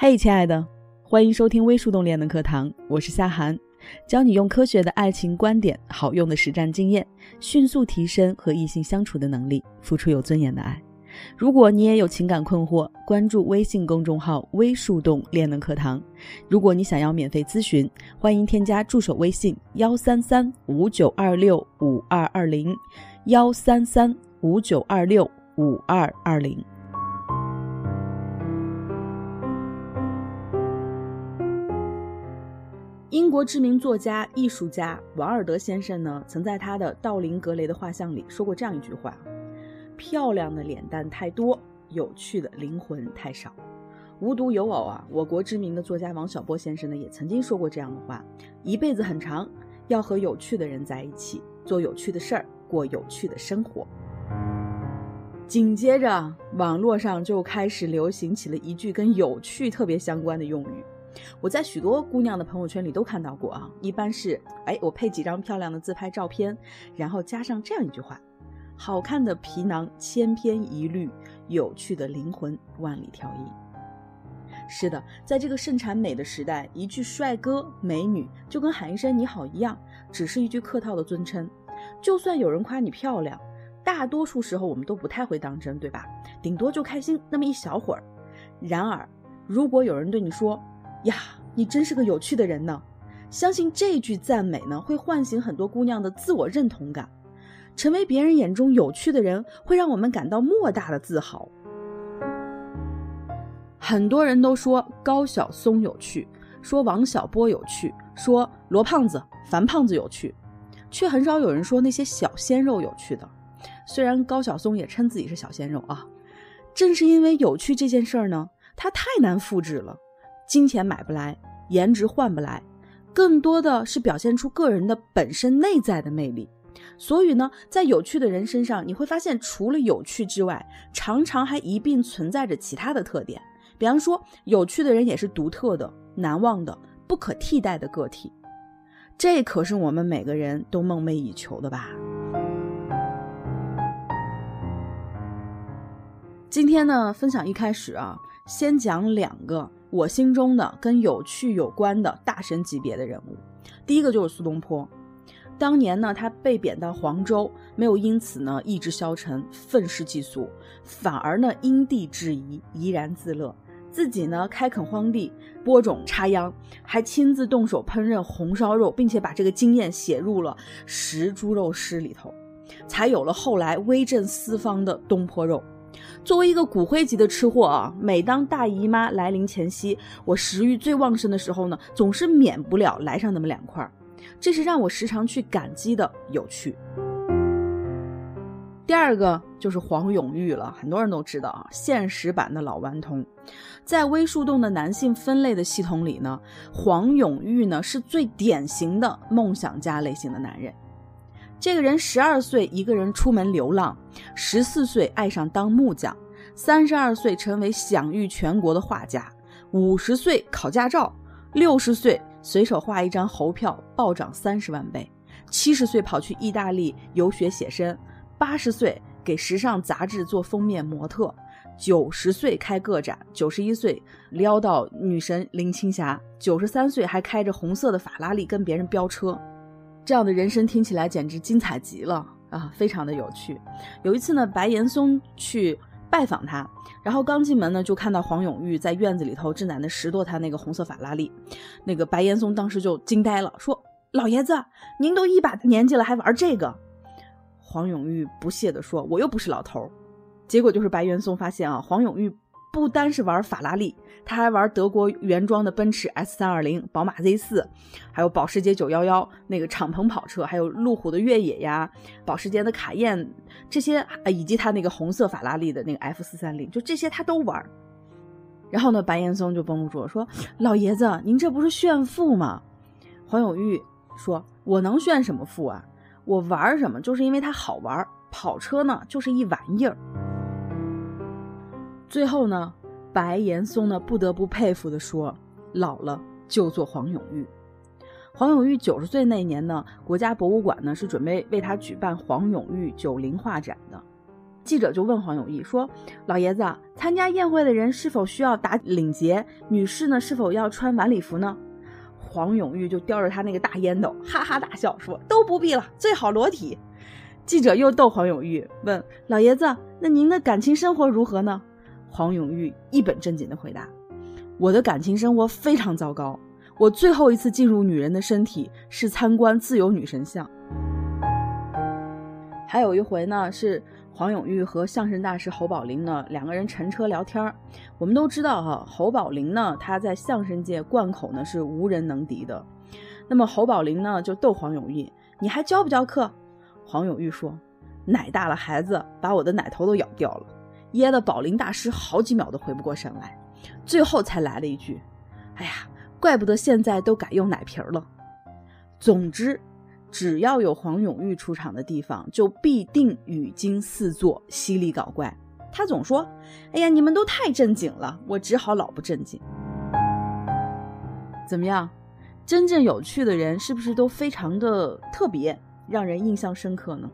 嘿，亲爱的，欢迎收听微树洞恋的课堂，我是夏涵，教你用科学的爱情观点、好用的实战经验，迅速提升和异性相处的能力，付出有尊严的爱。如果你也有情感困惑，关注微信公众号“微树洞恋的课堂”。如果你想要免费咨询，欢迎添加助手微信：幺三三五九二六五二二零，幺三三五九二六五二二零。英国知名作家、艺术家王尔德先生呢，曾在他的《道林格雷的画像》里说过这样一句话：“漂亮的脸蛋太多，有趣的灵魂太少。”无独有偶啊，我国知名的作家王小波先生呢，也曾经说过这样的话：“一辈子很长，要和有趣的人在一起，做有趣的事儿，过有趣的生活。”紧接着，网络上就开始流行起了一句跟有趣特别相关的用语。我在许多姑娘的朋友圈里都看到过啊，一般是哎，我配几张漂亮的自拍照片，然后加上这样一句话：好看的皮囊千篇一律，有趣的灵魂万里挑一。是的，在这个盛产美的时代，一句帅哥美女就跟喊一声你好一样，只是一句客套的尊称。就算有人夸你漂亮，大多数时候我们都不太会当真，对吧？顶多就开心那么一小会儿。然而，如果有人对你说，呀，你真是个有趣的人呢！相信这句赞美呢，会唤醒很多姑娘的自我认同感。成为别人眼中有趣的人，会让我们感到莫大的自豪。很多人都说高晓松有趣，说王小波有趣，说罗胖子、樊胖子有趣，却很少有人说那些小鲜肉有趣的。虽然高晓松也称自己是小鲜肉啊，正是因为有趣这件事儿呢，它太难复制了。金钱买不来，颜值换不来，更多的是表现出个人的本身内在的魅力。所以呢，在有趣的人身上，你会发现除了有趣之外，常常还一并存在着其他的特点。比方说，有趣的人也是独特的、难忘的、不可替代的个体。这可是我们每个人都梦寐以求的吧？今天呢，分享一开始啊，先讲两个。我心中的跟有趣有关的大神级别的人物，第一个就是苏东坡。当年呢，他被贬到黄州，没有因此呢意志消沉、愤世嫉俗，反而呢因地制宜、怡然自乐，自己呢开垦荒地、播种插秧，还亲自动手烹饪红烧肉，并且把这个经验写入了《食猪肉诗》里头，才有了后来威震四方的东坡肉。作为一个骨灰级的吃货啊，每当大姨妈来临前夕，我食欲最旺盛的时候呢，总是免不了来上那么两块，这是让我时常去感激的有趣。第二个就是黄永玉了，很多人都知道啊，现实版的老顽童，在微树洞的男性分类的系统里呢，黄永玉呢是最典型的梦想家类型的男人。这个人十二岁一个人出门流浪，十四岁爱上当木匠，三十二岁成为享誉全国的画家，五十岁考驾照，六十岁随手画一张猴票暴涨三十万倍，七十岁跑去意大利游学写生，八十岁给时尚杂志做封面模特，九十岁开个展，九十一岁撩到女神林青霞，九十三岁还开着红色的法拉利跟别人飙车。这样的人生听起来简直精彩极了啊，非常的有趣。有一次呢，白岩松去拜访他，然后刚进门呢，就看到黄永玉在院子里头正在那拾掇他那个红色法拉利。那个白岩松当时就惊呆了，说：“老爷子，您都一把年纪了，还玩这个？”黄永玉不屑地说：“我又不是老头。”结果就是白岩松发现啊，黄永玉。不单是玩法拉利，他还玩德国原装的奔驰 S 三二零、宝马 Z 四，还有保时捷九幺幺那个敞篷跑车，还有路虎的越野呀，保时捷的卡宴这些，以及他那个红色法拉利的那个 F 四三零，就这些他都玩。然后呢，白岩松就绷不住了，说：“老爷子，您这不是炫富吗？”黄永玉说：“我能炫什么富啊？我玩什么就是因为它好玩，跑车呢就是一玩意儿。”最后呢，白岩松呢不得不佩服的说：“老了就做黄永玉。”黄永玉九十岁那年呢，国家博物馆呢是准备为他举办黄永玉九零画展的。记者就问黄永玉说：“老爷子，参加宴会的人是否需要打领结？女士呢，是否要穿晚礼服呢？”黄永玉就叼着他那个大烟斗，哈哈大笑说：“都不必了，最好裸体。”记者又逗黄永玉问：“老爷子，那您的感情生活如何呢？”黄永玉一本正经的回答：“我的感情生活非常糟糕。我最后一次进入女人的身体是参观自由女神像。还有一回呢，是黄永玉和相声大师侯宝林呢两个人乘车聊天我们都知道哈，侯宝林呢他在相声界贯口呢是无人能敌的。那么侯宝林呢就逗黄永玉：“你还教不教课？”黄永玉说：“奶大了，孩子把我的奶头都咬掉了。”噎得宝林大师好几秒都回不过神来，最后才来了一句：“哎呀，怪不得现在都改用奶瓶了。”总之，只要有黄永玉出场的地方，就必定语惊四座、犀利搞怪。他总说：“哎呀，你们都太正经了，我只好老不正经。”怎么样？真正有趣的人是不是都非常的特别，让人印象深刻呢？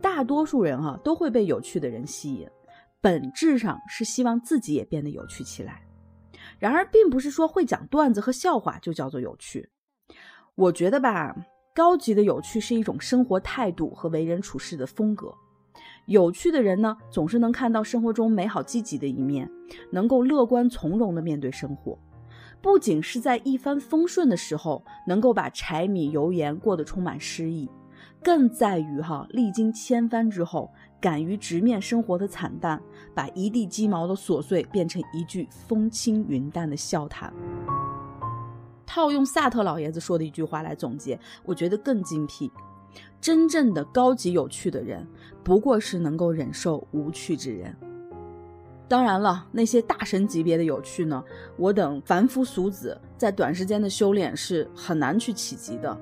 大多数人哈都会被有趣的人吸引。本质上是希望自己也变得有趣起来，然而并不是说会讲段子和笑话就叫做有趣。我觉得吧，高级的有趣是一种生活态度和为人处事的风格。有趣的人呢，总是能看到生活中美好积极的一面，能够乐观从容地面对生活。不仅是在一帆风顺的时候，能够把柴米油盐过得充满诗意，更在于哈历经千帆之后。敢于直面生活的惨淡，把一地鸡毛的琐碎变成一句风轻云淡的笑谈。套用萨特老爷子说的一句话来总结，我觉得更精辟：真正的高级有趣的人，不过是能够忍受无趣之人。当然了，那些大神级别的有趣呢，我等凡夫俗子在短时间的修炼是很难去企及的。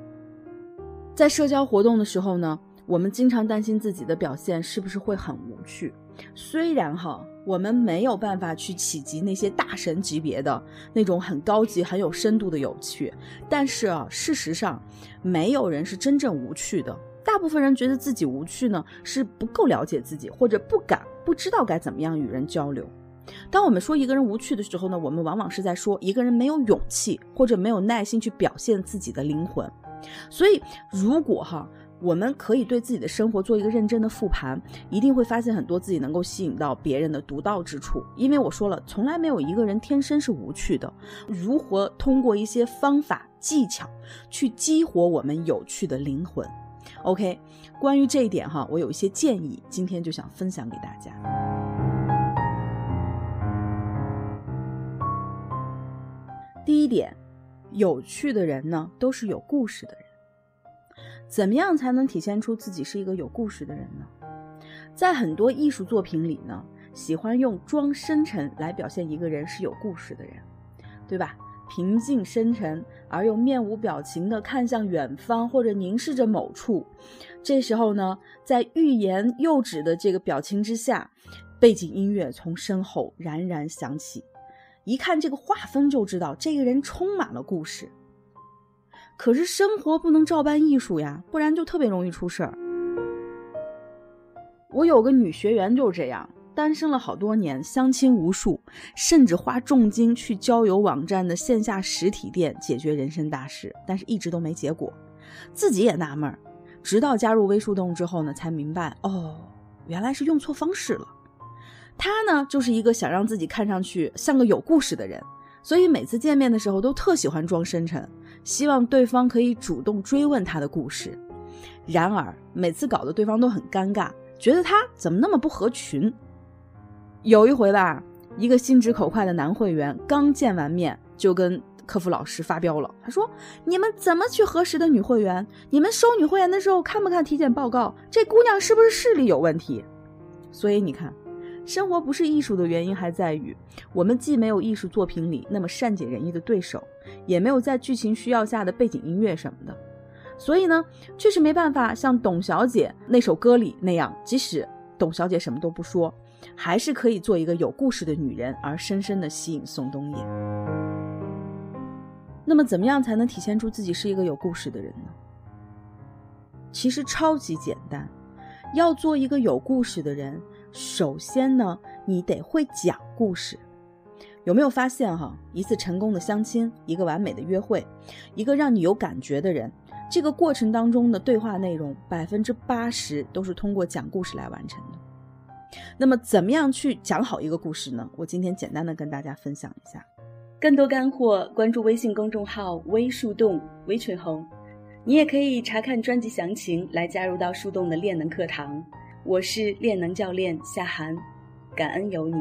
在社交活动的时候呢？我们经常担心自己的表现是不是会很无趣，虽然哈，我们没有办法去企及那些大神级别的那种很高级、很有深度的有趣，但是啊，事实上，没有人是真正无趣的。大部分人觉得自己无趣呢，是不够了解自己，或者不敢、不知道该怎么样与人交流。当我们说一个人无趣的时候呢，我们往往是在说一个人没有勇气，或者没有耐心去表现自己的灵魂。所以，如果哈。我们可以对自己的生活做一个认真的复盘，一定会发现很多自己能够吸引到别人的独到之处。因为我说了，从来没有一个人天生是无趣的。如何通过一些方法技巧去激活我们有趣的灵魂？OK，关于这一点哈，我有一些建议，今天就想分享给大家。第一点，有趣的人呢，都是有故事的人。怎么样才能体现出自己是一个有故事的人呢？在很多艺术作品里呢，喜欢用装深沉来表现一个人是有故事的人，对吧？平静深沉而又面无表情地看向远方或者凝视着某处，这时候呢，在欲言又止的这个表情之下，背景音乐从身后冉冉响起，一看这个画风就知道这个人充满了故事。可是生活不能照搬艺术呀，不然就特别容易出事儿。我有个女学员就是这样，单身了好多年，相亲无数，甚至花重金去交友网站的线下实体店解决人生大事，但是一直都没结果，自己也纳闷儿。直到加入微树洞之后呢，才明白哦，原来是用错方式了。她呢，就是一个想让自己看上去像个有故事的人，所以每次见面的时候都特喜欢装深沉。希望对方可以主动追问他的故事，然而每次搞得对方都很尴尬，觉得他怎么那么不合群。有一回吧，一个心直口快的男会员刚见完面，就跟客服老师发飙了。他说：“你们怎么去核实的女会员？你们收女会员的时候看不看体检报告？这姑娘是不是视力有问题？”所以你看。生活不是艺术的原因还在于，我们既没有艺术作品里那么善解人意的对手，也没有在剧情需要下的背景音乐什么的，所以呢，确实没办法像董小姐那首歌里那样，即使董小姐什么都不说，还是可以做一个有故事的女人，而深深的吸引宋冬野。那么，怎么样才能体现出自己是一个有故事的人呢？其实超级简单，要做一个有故事的人。首先呢，你得会讲故事。有没有发现哈，一次成功的相亲，一个完美的约会，一个让你有感觉的人，这个过程当中的对话内容百分之八十都是通过讲故事来完成的。那么，怎么样去讲好一个故事呢？我今天简单的跟大家分享一下。更多干货，关注微信公众号“微树洞”微群红，你也可以查看专辑详情来加入到树洞的练能课堂。我是练能教练夏涵，感恩有你。